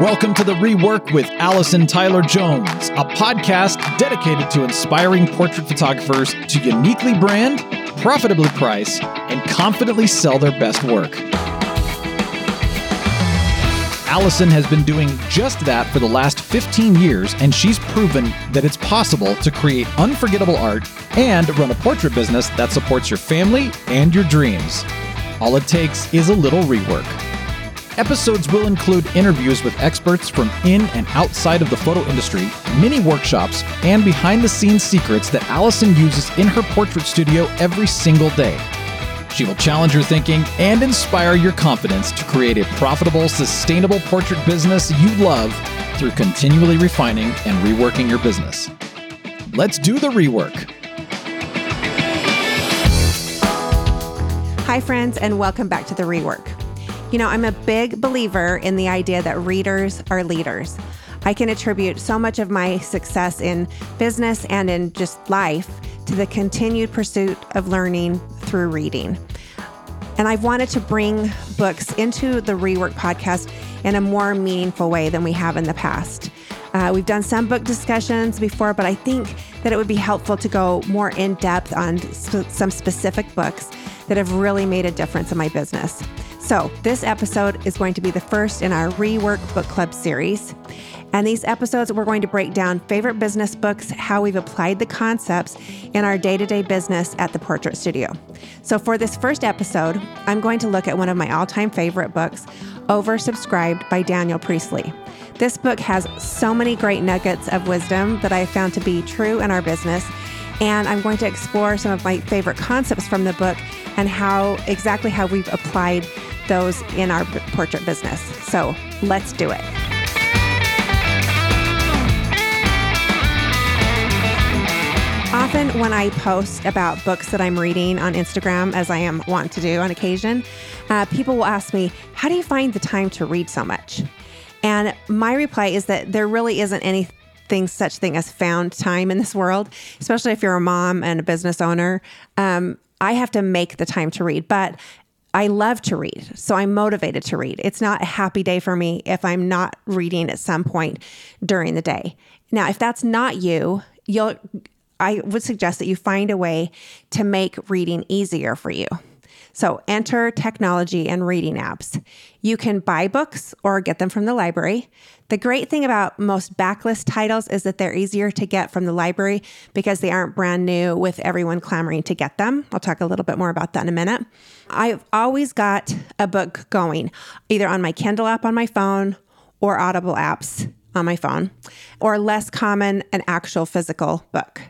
Welcome to the Rework with Allison Tyler Jones, a podcast dedicated to inspiring portrait photographers to uniquely brand, profitably price, and confidently sell their best work. Allison has been doing just that for the last 15 years, and she's proven that it's possible to create unforgettable art and run a portrait business that supports your family and your dreams. All it takes is a little rework. Episodes will include interviews with experts from in and outside of the photo industry, mini workshops, and behind the scenes secrets that Allison uses in her portrait studio every single day. She will challenge your thinking and inspire your confidence to create a profitable, sustainable portrait business you love through continually refining and reworking your business. Let's do the rework. Hi, friends, and welcome back to The Rework. You know, I'm a big believer in the idea that readers are leaders. I can attribute so much of my success in business and in just life to the continued pursuit of learning through reading. And I've wanted to bring books into the Rework podcast in a more meaningful way than we have in the past. Uh, we've done some book discussions before, but I think that it would be helpful to go more in depth on sp- some specific books that have really made a difference in my business. So, this episode is going to be the first in our Rework Book Club series. And these episodes, we're going to break down favorite business books, how we've applied the concepts in our day to day business at the portrait studio. So, for this first episode, I'm going to look at one of my all time favorite books, Oversubscribed by Daniel Priestley. This book has so many great nuggets of wisdom that I found to be true in our business. And I'm going to explore some of my favorite concepts from the book and how exactly how we've applied those in our portrait business. So let's do it. Often, when I post about books that I'm reading on Instagram, as I am wont to do on occasion, uh, people will ask me, How do you find the time to read so much? And my reply is that there really isn't anything such thing as found time in this world, especially if you're a mom and a business owner. Um, I have to make the time to read, but I love to read, so I'm motivated to read. It's not a happy day for me if I'm not reading at some point during the day. Now, if that's not you, you'll I would suggest that you find a way to make reading easier for you. So enter technology and reading apps. You can buy books or get them from the library. The great thing about most backlist titles is that they're easier to get from the library because they aren't brand new with everyone clamoring to get them. I'll talk a little bit more about that in a minute. I've always got a book going, either on my Kindle app on my phone or Audible apps on my phone, or less common, an actual physical book.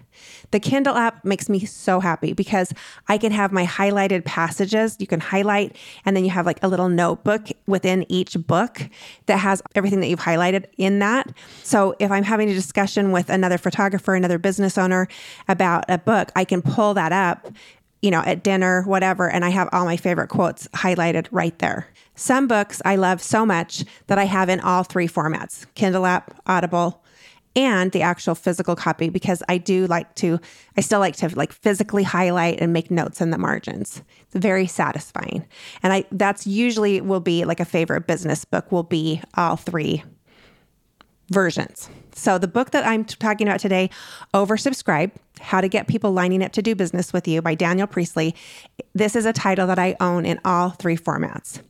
The Kindle app makes me so happy because I can have my highlighted passages. You can highlight, and then you have like a little notebook within each book that has everything that you've highlighted in that. So if I'm having a discussion with another photographer, another business owner about a book, I can pull that up you know, at dinner, whatever, and I have all my favorite quotes highlighted right there. Some books I love so much that I have in all three formats Kindle app, Audible, and the actual physical copy because I do like to, I still like to like physically highlight and make notes in the margins. It's very satisfying. And I, that's usually will be like a favorite business book will be all three versions. So the book that I'm talking about today, Oversubscribe, How to Get People Lining Up to Do Business with You by Daniel Priestley. This is a title that I own in all three formats.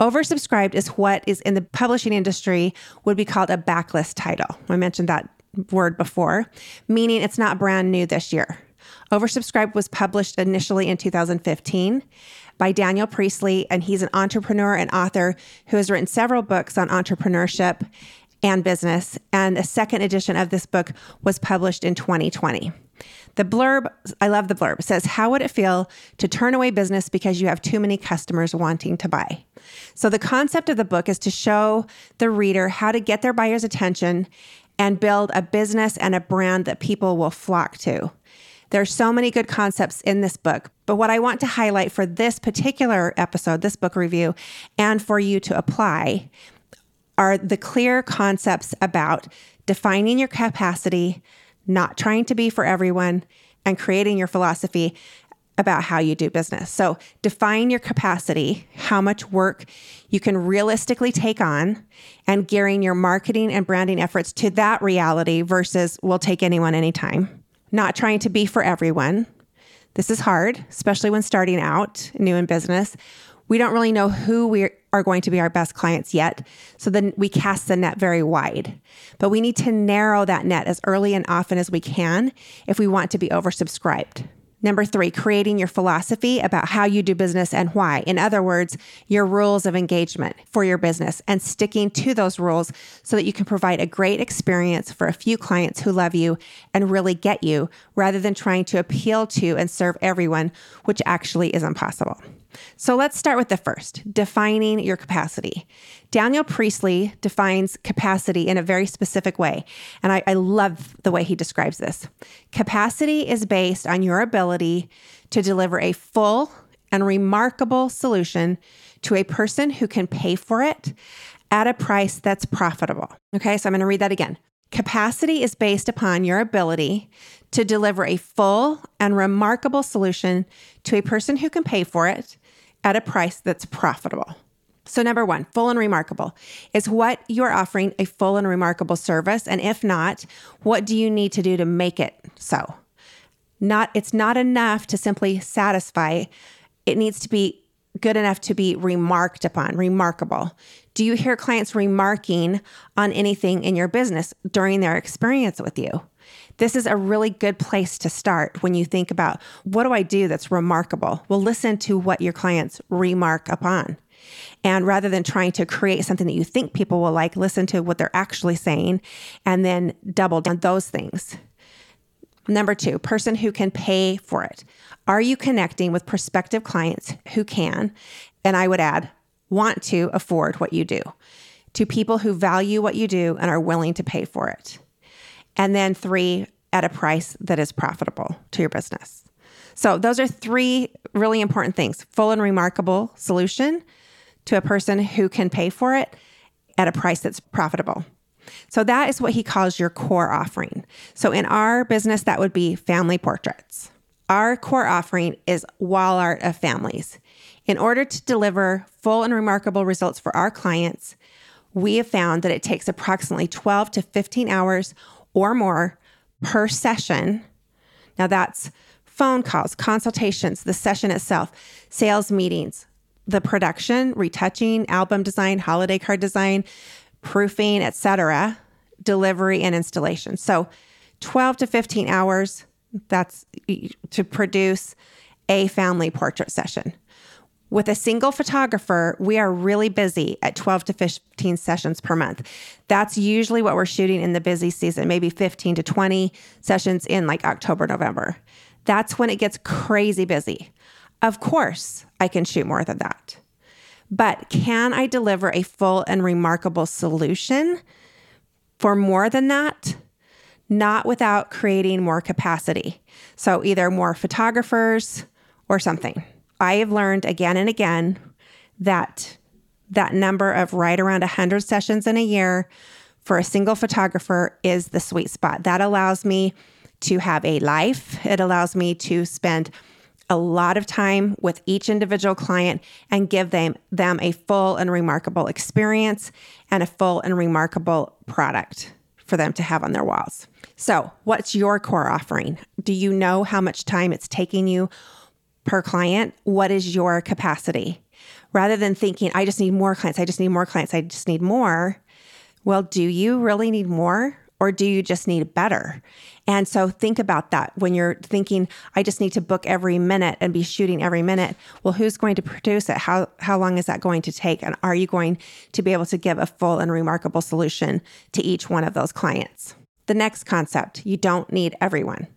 Oversubscribed is what is in the publishing industry would be called a backlist title. I mentioned that word before, meaning it's not brand new this year. Oversubscribed was published initially in 2015 by Daniel Priestley, and he's an entrepreneur and author who has written several books on entrepreneurship and business. And a second edition of this book was published in 2020. The blurb, I love the blurb, says, How would it feel to turn away business because you have too many customers wanting to buy? So, the concept of the book is to show the reader how to get their buyer's attention and build a business and a brand that people will flock to. There are so many good concepts in this book, but what I want to highlight for this particular episode, this book review, and for you to apply are the clear concepts about defining your capacity, not trying to be for everyone, and creating your philosophy about how you do business. So define your capacity, how much work you can realistically take on, and gearing your marketing and branding efforts to that reality versus we'll take anyone anytime. Not trying to be for everyone. This is hard, especially when starting out new in business. We don't really know who we are going to be our best clients yet. So then we cast the net very wide. But we need to narrow that net as early and often as we can if we want to be oversubscribed. Number three, creating your philosophy about how you do business and why. In other words, your rules of engagement for your business and sticking to those rules so that you can provide a great experience for a few clients who love you and really get you rather than trying to appeal to and serve everyone, which actually is impossible. So let's start with the first defining your capacity. Daniel Priestley defines capacity in a very specific way, and I, I, love the way he describes this. Capacity is based on your ability to deliver a full and remarkable solution to a person who can pay for it at a price that's profitable. Okay, so I'm going to read that again. Capacity is based upon your ability to deliver a full and remarkable solution to a person who can pay for it at a price that's profitable. So, number one, full and remarkable is what you're offering a full and remarkable service. And if not, what do you need to do to make it so? Not, it's not enough to simply satisfy, it needs to be good enough to be remarked upon, remarkable. Do you hear clients remarking on anything in your business during their experience with you? This is a really good place to start when you think about what do I do that's remarkable? Well, listen to what your clients remark upon. And rather than trying to create something that you think people will like, listen to what they're actually saying and then double down those things. Number two, person who can pay for it. Are you connecting with prospective clients who can, and I would add, want to afford what you do, to people who value what you do and are willing to pay for it? And then three, at a price that is profitable to your business. So, those are three really important things full and remarkable solution to a person who can pay for it at a price that's profitable. So, that is what he calls your core offering. So, in our business, that would be family portraits. Our core offering is wall art of families. In order to deliver full and remarkable results for our clients, we have found that it takes approximately 12 to 15 hours or more per session. Now, that's phone calls, consultations, the session itself, sales meetings, the production, retouching, album design, holiday card design, proofing, etc., delivery and installation. So 12 to 15 hours that's to produce a family portrait session. With a single photographer, we are really busy at 12 to 15 sessions per month. That's usually what we're shooting in the busy season, maybe 15 to 20 sessions in like October, November. That's when it gets crazy busy. Of course, I can shoot more than that. But can I deliver a full and remarkable solution for more than that? Not without creating more capacity. So, either more photographers or something. I have learned again and again that that number of right around 100 sessions in a year for a single photographer is the sweet spot. That allows me to have a life. It allows me to spend a lot of time with each individual client and give them them a full and remarkable experience and a full and remarkable product for them to have on their walls. So, what's your core offering? Do you know how much time it's taking you per client, what is your capacity? Rather than thinking, I just need more clients, I just need more clients, I just need more. Well, do you really need more or do you just need better? And so think about that when you're thinking, I just need to book every minute and be shooting every minute. Well, who's going to produce it? How, how long is that going to take? And are you going to be able to give a full and remarkable solution to each one of those clients? The next concept you don't need everyone.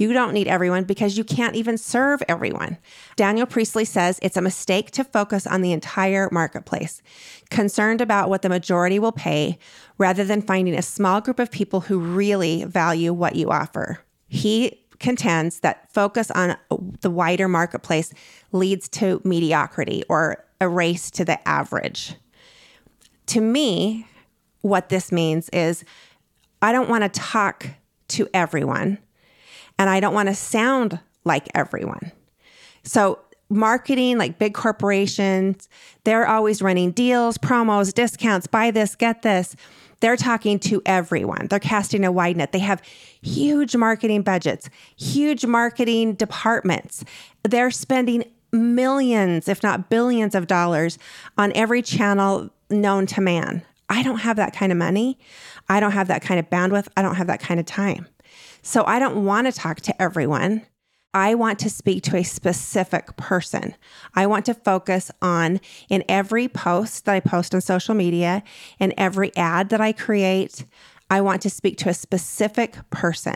You don't need everyone because you can't even serve everyone. Daniel Priestley says it's a mistake to focus on the entire marketplace, concerned about what the majority will pay rather than finding a small group of people who really value what you offer. He contends that focus on the wider marketplace leads to mediocrity or a race to the average. To me, what this means is I don't want to talk to everyone and I don't want to sound like everyone. So, marketing, like big corporations, they're always running deals, promos, discounts, buy this, get this. They're talking to everyone. They're casting a wide net. They have huge marketing budgets, huge marketing departments. They're spending millions, if not billions of dollars on every channel known to man. I don't have that kind of money. I don't have that kind of bandwidth. I don't have that kind of time. So I don't want to talk to everyone. I want to speak to a specific person. I want to focus on in every post that I post on social media, in every ad that I create, I want to speak to a specific person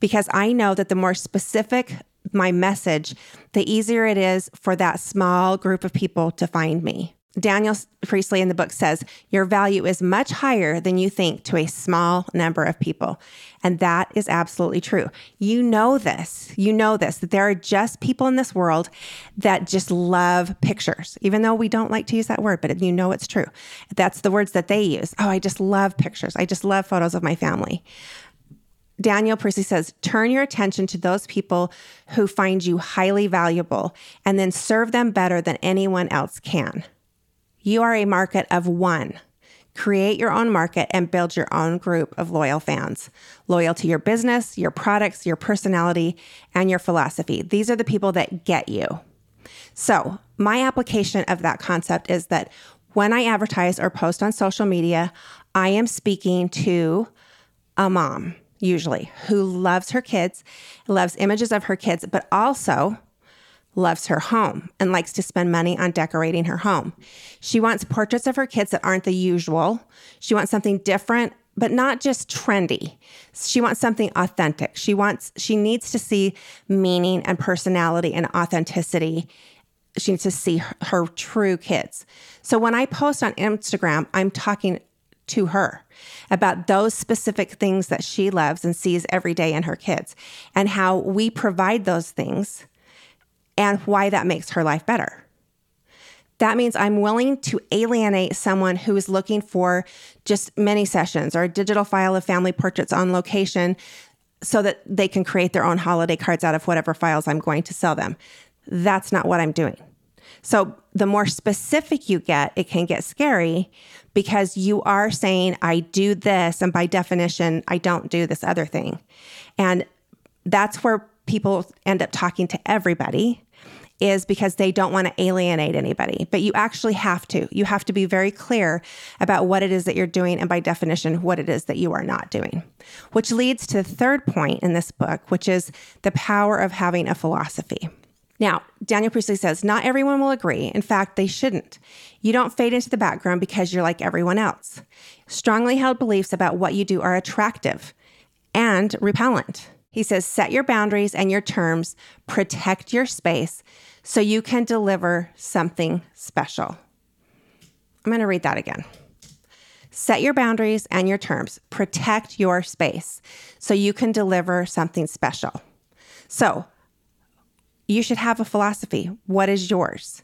because I know that the more specific my message, the easier it is for that small group of people to find me. Daniel Priestley in the book says, Your value is much higher than you think to a small number of people. And that is absolutely true. You know this. You know this, that there are just people in this world that just love pictures, even though we don't like to use that word, but you know it's true. That's the words that they use. Oh, I just love pictures. I just love photos of my family. Daniel Priestley says, turn your attention to those people who find you highly valuable and then serve them better than anyone else can. You are a market of one. Create your own market and build your own group of loyal fans, loyal to your business, your products, your personality, and your philosophy. These are the people that get you. So, my application of that concept is that when I advertise or post on social media, I am speaking to a mom, usually, who loves her kids, loves images of her kids, but also loves her home and likes to spend money on decorating her home. She wants portraits of her kids that aren't the usual. She wants something different, but not just trendy. She wants something authentic. She wants she needs to see meaning and personality and authenticity. She needs to see her, her true kids. So when I post on Instagram, I'm talking to her about those specific things that she loves and sees every day in her kids and how we provide those things and why that makes her life better. That means I'm willing to alienate someone who is looking for just mini sessions or a digital file of family portraits on location so that they can create their own holiday cards out of whatever files I'm going to sell them. That's not what I'm doing. So, the more specific you get, it can get scary because you are saying, I do this, and by definition, I don't do this other thing. And that's where people end up talking to everybody is because they don't want to alienate anybody. But you actually have to. You have to be very clear about what it is that you're doing and by definition, what it is that you are not doing. Which leads to the third point in this book, which is the power of having a philosophy. Now, Daniel Priestley says, not everyone will agree. In fact, they shouldn't. You don't fade into the background because you're like everyone else. Strongly held beliefs about what you do are attractive and repellent. He says, set your boundaries and your terms, protect your space so you can deliver something special. I'm going to read that again. Set your boundaries and your terms, protect your space so you can deliver something special. So, you should have a philosophy. What is yours?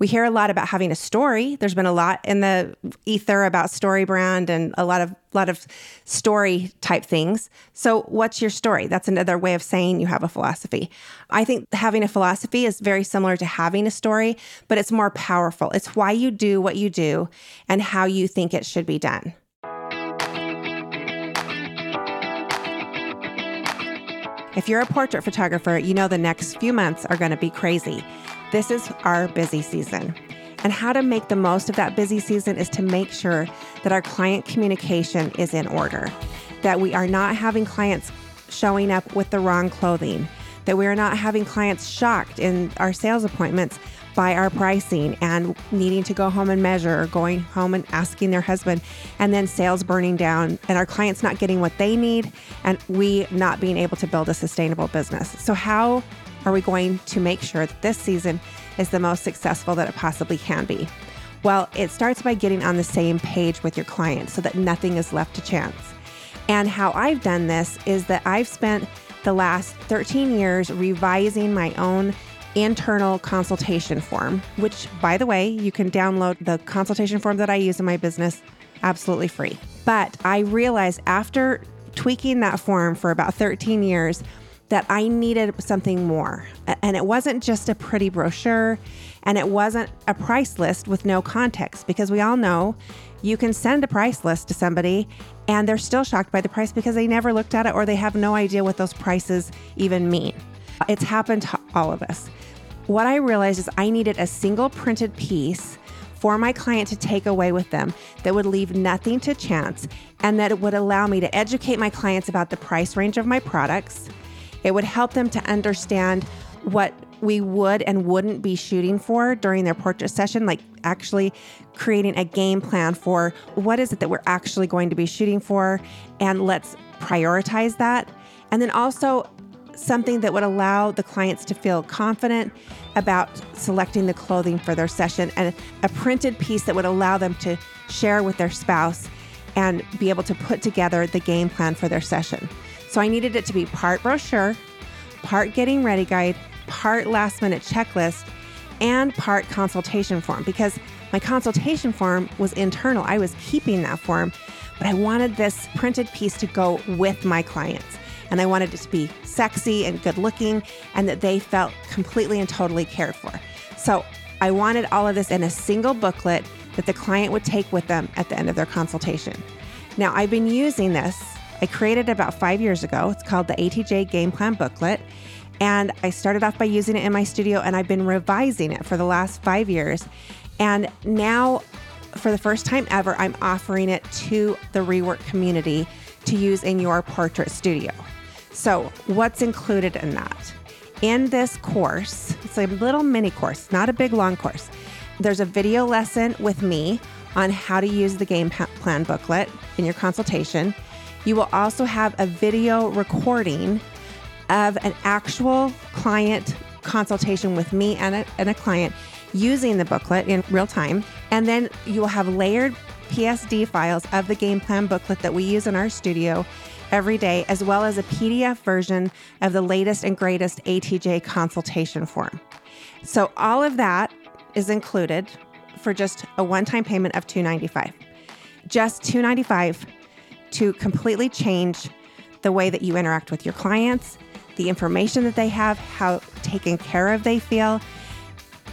We hear a lot about having a story. There's been a lot in the ether about story brand and a lot of lot of story type things. So, what's your story? That's another way of saying you have a philosophy. I think having a philosophy is very similar to having a story, but it's more powerful. It's why you do what you do and how you think it should be done. If you're a portrait photographer, you know the next few months are going to be crazy. This is our busy season. And how to make the most of that busy season is to make sure that our client communication is in order, that we are not having clients showing up with the wrong clothing, that we are not having clients shocked in our sales appointments by our pricing and needing to go home and measure or going home and asking their husband and then sales burning down and our clients not getting what they need and we not being able to build a sustainable business. So how are we going to make sure that this season is the most successful that it possibly can be? Well, it starts by getting on the same page with your client so that nothing is left to chance. And how I've done this is that I've spent the last 13 years revising my own internal consultation form, which, by the way, you can download the consultation form that I use in my business absolutely free. But I realized after tweaking that form for about 13 years that I needed something more. And it wasn't just a pretty brochure and it wasn't a price list with no context because we all know you can send a price list to somebody and they're still shocked by the price because they never looked at it or they have no idea what those prices even mean. It's happened to all of us. What I realized is I needed a single printed piece for my client to take away with them that would leave nothing to chance and that it would allow me to educate my clients about the price range of my products. It would help them to understand what we would and wouldn't be shooting for during their portrait session, like actually creating a game plan for what is it that we're actually going to be shooting for, and let's prioritize that. And then also something that would allow the clients to feel confident about selecting the clothing for their session and a printed piece that would allow them to share with their spouse and be able to put together the game plan for their session. So I needed it to be part brochure, part getting ready guide, part last minute checklist, and part consultation form because my consultation form was internal. I was keeping that form, but I wanted this printed piece to go with my clients and I wanted it to be sexy and good looking and that they felt completely and totally cared for. So I wanted all of this in a single booklet that the client would take with them at the end of their consultation. Now, I've been using this. I created about five years ago. It's called the ATJ Game Plan Booklet. And I started off by using it in my studio, and I've been revising it for the last five years. And now, for the first time ever, I'm offering it to the rework community to use in your portrait studio. So, what's included in that? In this course, it's a little mini course, not a big long course. There's a video lesson with me on how to use the game plan booklet in your consultation. You will also have a video recording of an actual client consultation with me and a, and a client using the booklet in real time. And then you will have layered PSD files of the game plan booklet that we use in our studio every day, as well as a PDF version of the latest and greatest ATJ consultation form. So all of that is included for just a one-time payment of 295. Just $295 to completely change the way that you interact with your clients, the information that they have, how taken care of they feel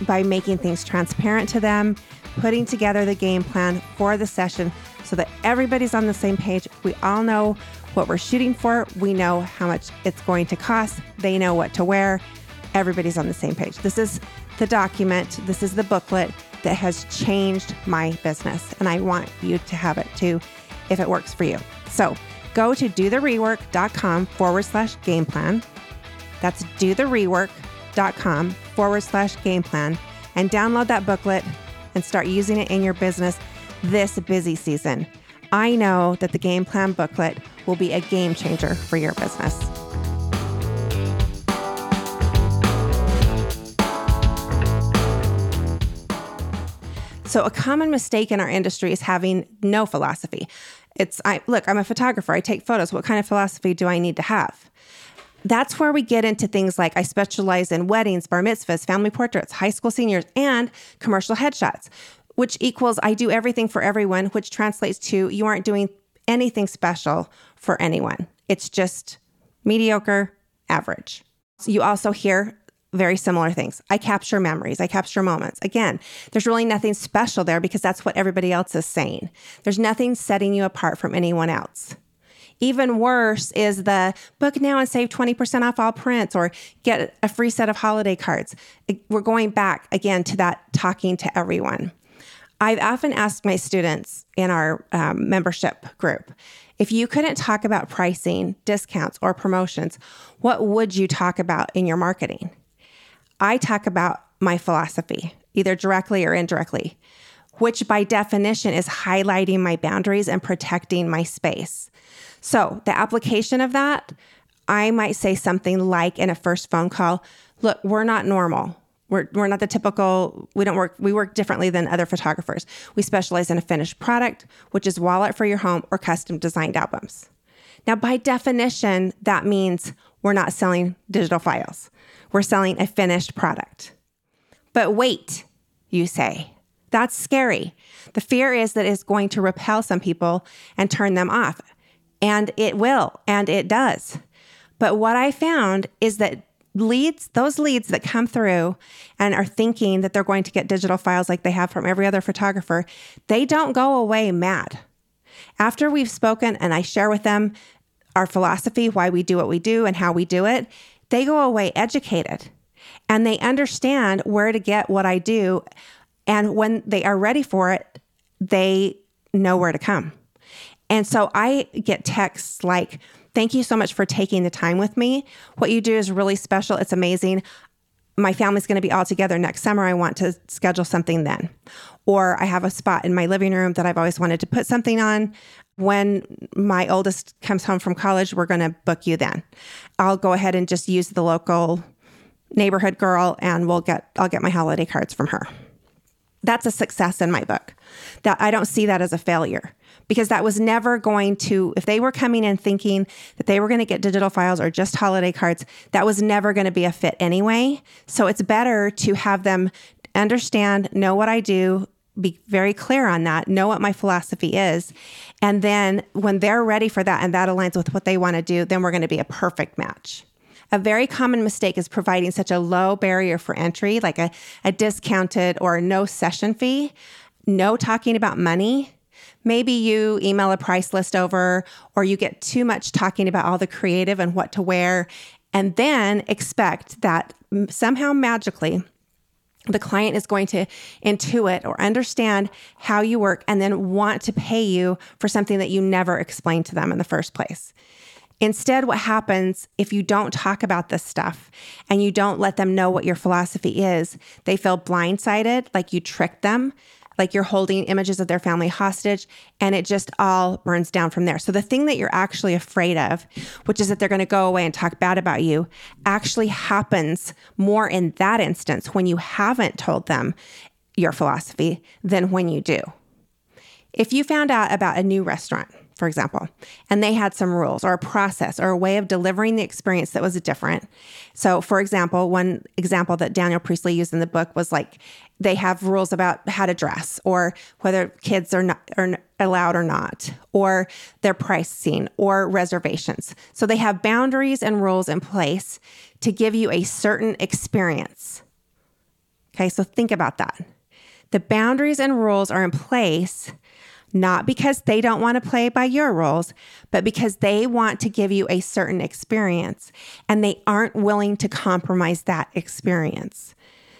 by making things transparent to them, putting together the game plan for the session so that everybody's on the same page. We all know what we're shooting for. We know how much it's going to cost. They know what to wear. Everybody's on the same page. This is the document, this is the booklet that has changed my business. And I want you to have it too if it works for you. So go to dotherework.com forward slash game plan. That's dotherework.com forward slash game plan and download that booklet and start using it in your business this busy season. I know that the game plan booklet will be a game changer for your business. So, a common mistake in our industry is having no philosophy. It's, I look, I'm a photographer, I take photos. What kind of philosophy do I need to have? That's where we get into things like I specialize in weddings, bar mitzvahs, family portraits, high school seniors, and commercial headshots which equals I do everything for everyone, which translates to you aren't doing anything special for anyone. It's just mediocre, average. So you also hear very similar things. I capture memories, I capture moments. Again, there's really nothing special there because that's what everybody else is saying. There's nothing setting you apart from anyone else. Even worse is the book now and save 20% off all prints or get a free set of holiday cards. We're going back again to that talking to everyone. I've often asked my students in our um, membership group if you couldn't talk about pricing, discounts, or promotions, what would you talk about in your marketing? I talk about my philosophy, either directly or indirectly, which by definition is highlighting my boundaries and protecting my space. So, the application of that, I might say something like in a first phone call Look, we're not normal. We're, we're not the typical, we don't work, we work differently than other photographers. We specialize in a finished product, which is wall art for your home or custom designed albums. Now, by definition, that means we're not selling digital files. We're selling a finished product. But wait, you say. That's scary. The fear is that it's going to repel some people and turn them off. And it will, and it does. But what I found is that leads, those leads that come through and are thinking that they're going to get digital files like they have from every other photographer, they don't go away mad. After we've spoken and I share with them our philosophy, why we do what we do and how we do it, they go away educated and they understand where to get what I do. And when they are ready for it, they know where to come. And so I get texts like, Thank you so much for taking the time with me. What you do is really special. It's amazing. My family's going to be all together next summer. I want to schedule something then. Or I have a spot in my living room that I've always wanted to put something on. When my oldest comes home from college, we're going to book you then. I'll go ahead and just use the local neighborhood girl and we'll get I'll get my holiday cards from her. That's a success in my book. That I don't see that as a failure because that was never going to, if they were coming in thinking that they were going to get digital files or just holiday cards, that was never going to be a fit anyway. So it's better to have them understand, know what I do, be very clear on that, know what my philosophy is. And then when they're ready for that and that aligns with what they want to do, then we're going to be a perfect match. A very common mistake is providing such a low barrier for entry, like a, a discounted or no session fee, no talking about money, maybe you email a price list over or you get too much talking about all the creative and what to wear, and then expect that somehow magically the client is going to intuit or understand how you work and then want to pay you for something that you never explained to them in the first place. Instead, what happens if you don't talk about this stuff and you don't let them know what your philosophy is, they feel blindsided, like you tricked them like you're holding images of their family hostage and it just all burns down from there. So the thing that you're actually afraid of, which is that they're going to go away and talk bad about you, actually happens more in that instance when you haven't told them your philosophy than when you do. If you found out about a new restaurant, for example, and they had some rules or a process or a way of delivering the experience that was different. So, for example, one example that Daniel Priestley used in the book was like they have rules about how to dress or whether kids are not are allowed or not or their pricing or reservations. So they have boundaries and rules in place to give you a certain experience. Okay, so think about that. The boundaries and rules are in place not because they don't want to play by your rules, but because they want to give you a certain experience and they aren't willing to compromise that experience.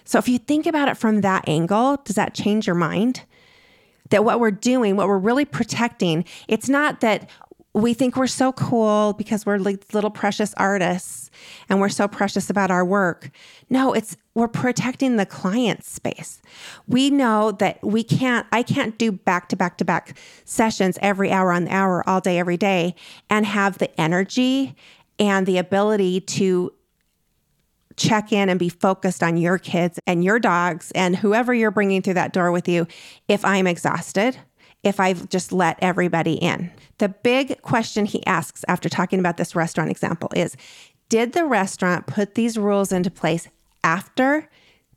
So if you think about it from that angle, does that change your mind? That what we're doing, what we're really protecting, it's not that we think we're so cool because we're like little precious artists and we're so precious about our work. No, it's we're protecting the client space. We know that we can't, I can't do back to back to back sessions every hour on the hour, all day, every day, and have the energy and the ability to check in and be focused on your kids and your dogs and whoever you're bringing through that door with you if I'm exhausted, if I've just let everybody in. The big question he asks after talking about this restaurant example is Did the restaurant put these rules into place after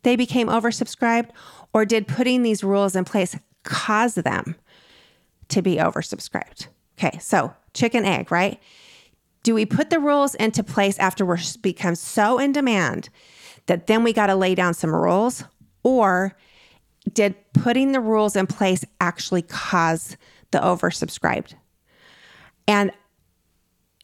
they became oversubscribed, or did putting these rules in place cause them to be oversubscribed? Okay, so chicken egg, right? Do we put the rules into place after we're become so in demand that then we got to lay down some rules? Or did putting the rules in place actually cause the oversubscribed? And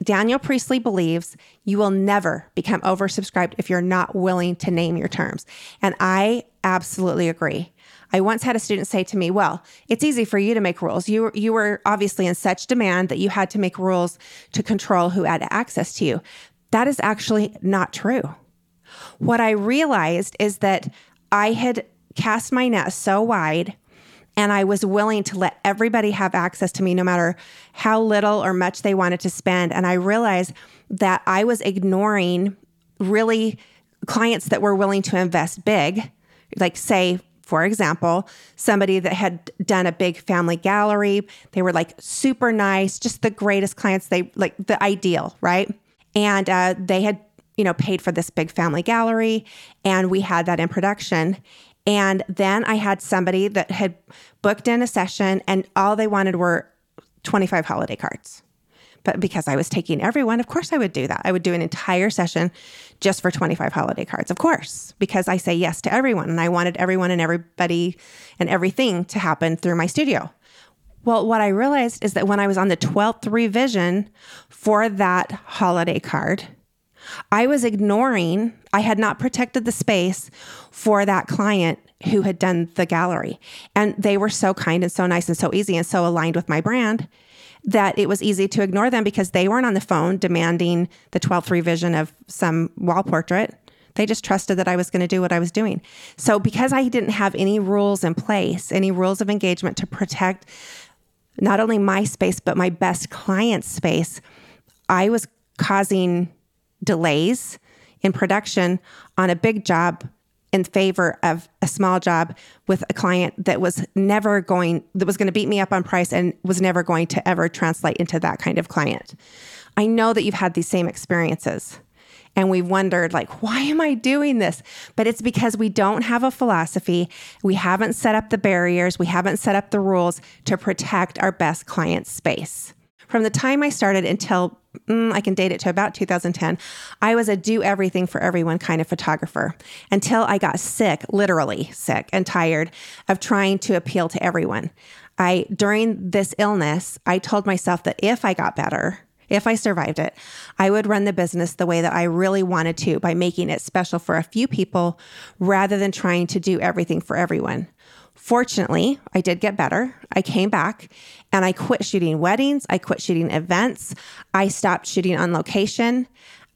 Daniel Priestley believes you will never become oversubscribed if you're not willing to name your terms. And I absolutely agree. I once had a student say to me, "Well, it's easy for you to make rules. You you were obviously in such demand that you had to make rules to control who had access to you." That is actually not true. What I realized is that I had cast my net so wide and I was willing to let everybody have access to me no matter how little or much they wanted to spend and I realized that I was ignoring really clients that were willing to invest big like say for example, somebody that had done a big family gallery, they were like super nice, just the greatest clients, they like the ideal, right? And uh, they had, you know, paid for this big family gallery, and we had that in production. And then I had somebody that had booked in a session, and all they wanted were 25 holiday cards But because I was taking everyone, of course I would do that. I would do an entire session just for 25 holiday cards, of course, because I say yes to everyone and I wanted everyone and everybody and everything to happen through my studio. Well, what I realized is that when I was on the 12th revision for that holiday card, I was ignoring, I had not protected the space for that client who had done the gallery. And they were so kind and so nice and so easy and so aligned with my brand that it was easy to ignore them because they weren't on the phone demanding the 12th revision of some wall portrait. They just trusted that I was going to do what I was doing. So, because I didn't have any rules in place, any rules of engagement to protect not only my space, but my best client space, I was causing delays in production on a big job in favor of a small job with a client that was never going that was going to beat me up on price and was never going to ever translate into that kind of client. I know that you've had these same experiences and we've wondered like why am I doing this? But it's because we don't have a philosophy. We haven't set up the barriers, we haven't set up the rules to protect our best client space. From the time I started until mm, I can date it to about 2010, I was a do everything for everyone kind of photographer until I got sick, literally sick and tired of trying to appeal to everyone. I, during this illness, I told myself that if I got better, if I survived it, I would run the business the way that I really wanted to by making it special for a few people rather than trying to do everything for everyone. Fortunately, I did get better. I came back and I quit shooting weddings. I quit shooting events. I stopped shooting on location.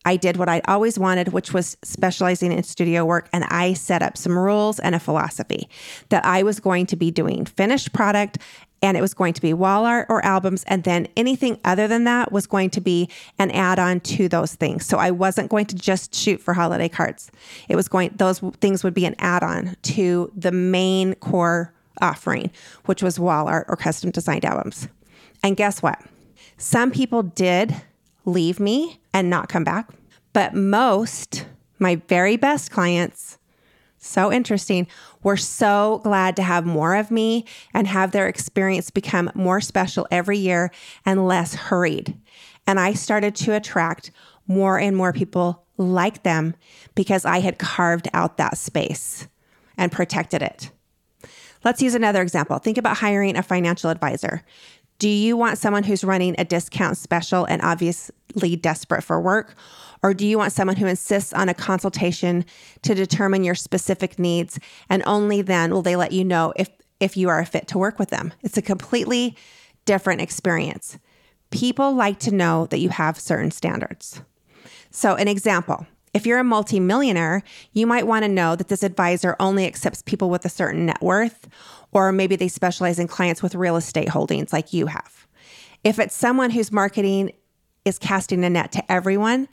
I did what I'd always wanted, which was specializing in studio work. And I set up some rules and a philosophy that I was going to be doing finished product and it was going to be wall art or albums. And then anything other than that was going to be an add on to those things. So I wasn't going to just shoot for holiday cards. It was going, those things would be an add on to the main core offering, which was wall art or custom designed albums. And guess what? Some people did leave me and not come back, but most, my very best clients, so interesting. We're so glad to have more of me and have their experience become more special every year and less hurried. And I started to attract more and more people like them because I had carved out that space and protected it. Let's use another example. Think about hiring a financial advisor. Do you want someone who's running a discount special and obviously desperate for work? Or do you want someone who insists on a consultation to determine your specific needs and only then will they let you know if if you are a fit to work with them? It's a completely different experience. People like to know that you have certain standards. So, an example if you're a multimillionaire, you might want to know that this advisor only accepts people with a certain net worth, or maybe they specialize in clients with real estate holdings like you have. If it's someone whose marketing is casting a net to everyone,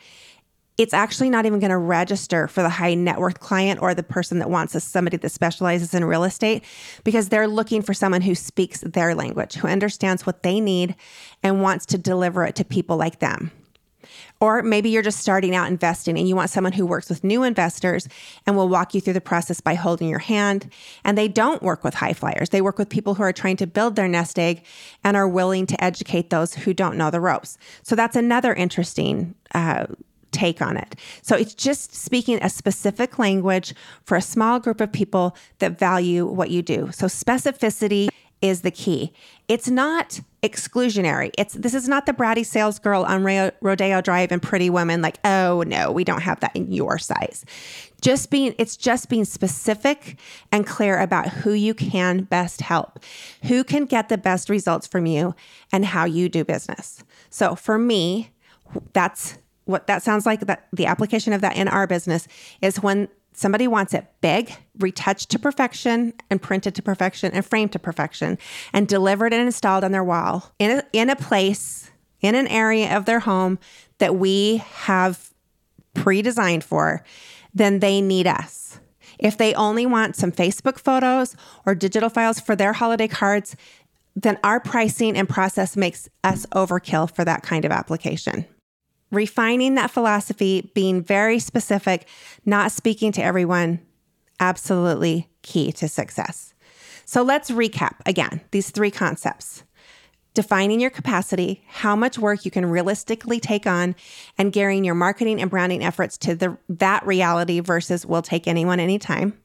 it's actually not even going to register for the high net worth client or the person that wants a, somebody that specializes in real estate because they're looking for someone who speaks their language, who understands what they need and wants to deliver it to people like them. Or maybe you're just starting out investing and you want someone who works with new investors and will walk you through the process by holding your hand. And they don't work with high flyers. They work with people who are trying to build their nest egg and are willing to educate those who don't know the ropes. So that's another interesting uh, take on it. So it's just speaking a specific language for a small group of people that value what you do. So specificity is the key. It's not exclusionary. It's this is not the bratty sales girl on Rodeo Drive and Pretty Woman like, "Oh no, we don't have that in your size." Just being it's just being specific and clear about who you can best help. Who can get the best results from you and how you do business. So for me, that's what that sounds like that the application of that in our business is when somebody wants it big, retouched to perfection and printed to perfection and framed to perfection and delivered and installed on their wall in a, in a place in an area of their home that we have pre-designed for, then they need us. If they only want some Facebook photos or digital files for their holiday cards, then our pricing and process makes us overkill for that kind of application refining that philosophy, being very specific, not speaking to everyone, absolutely key to success. So let's recap again these three concepts defining your capacity, how much work you can realistically take on, and gearing your marketing and branding efforts to the, that reality versus will take anyone anytime.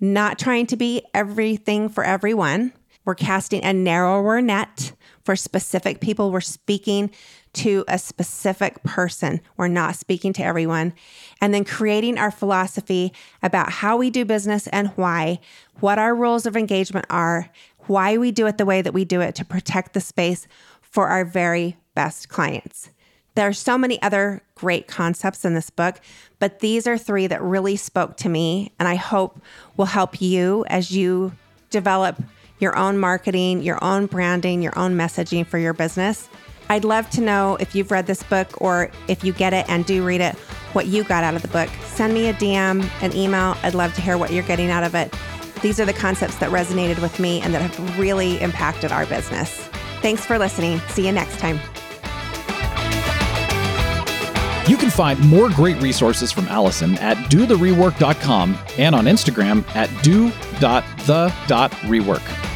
Not trying to be everything for everyone. We're casting a narrower net for specific people. We're speaking to a specific person. We're not speaking to everyone. And then creating our philosophy about how we do business and why, what our rules of engagement are, why we do it the way that we do it to protect the space for our very best clients. There are so many other great concepts in this book, but these are three that really spoke to me and I hope will help you as you develop your own marketing, your own branding, your own messaging for your business. I'd love to know if you've read this book or if you get it and do read it, what you got out of the book. Send me a DM, an email. I'd love to hear what you're getting out of it. These are the concepts that resonated with me and that have really impacted our business. Thanks for listening. See you next time. You can find more great resources from Allison at dotherework.com and on Instagram at do.the.rework.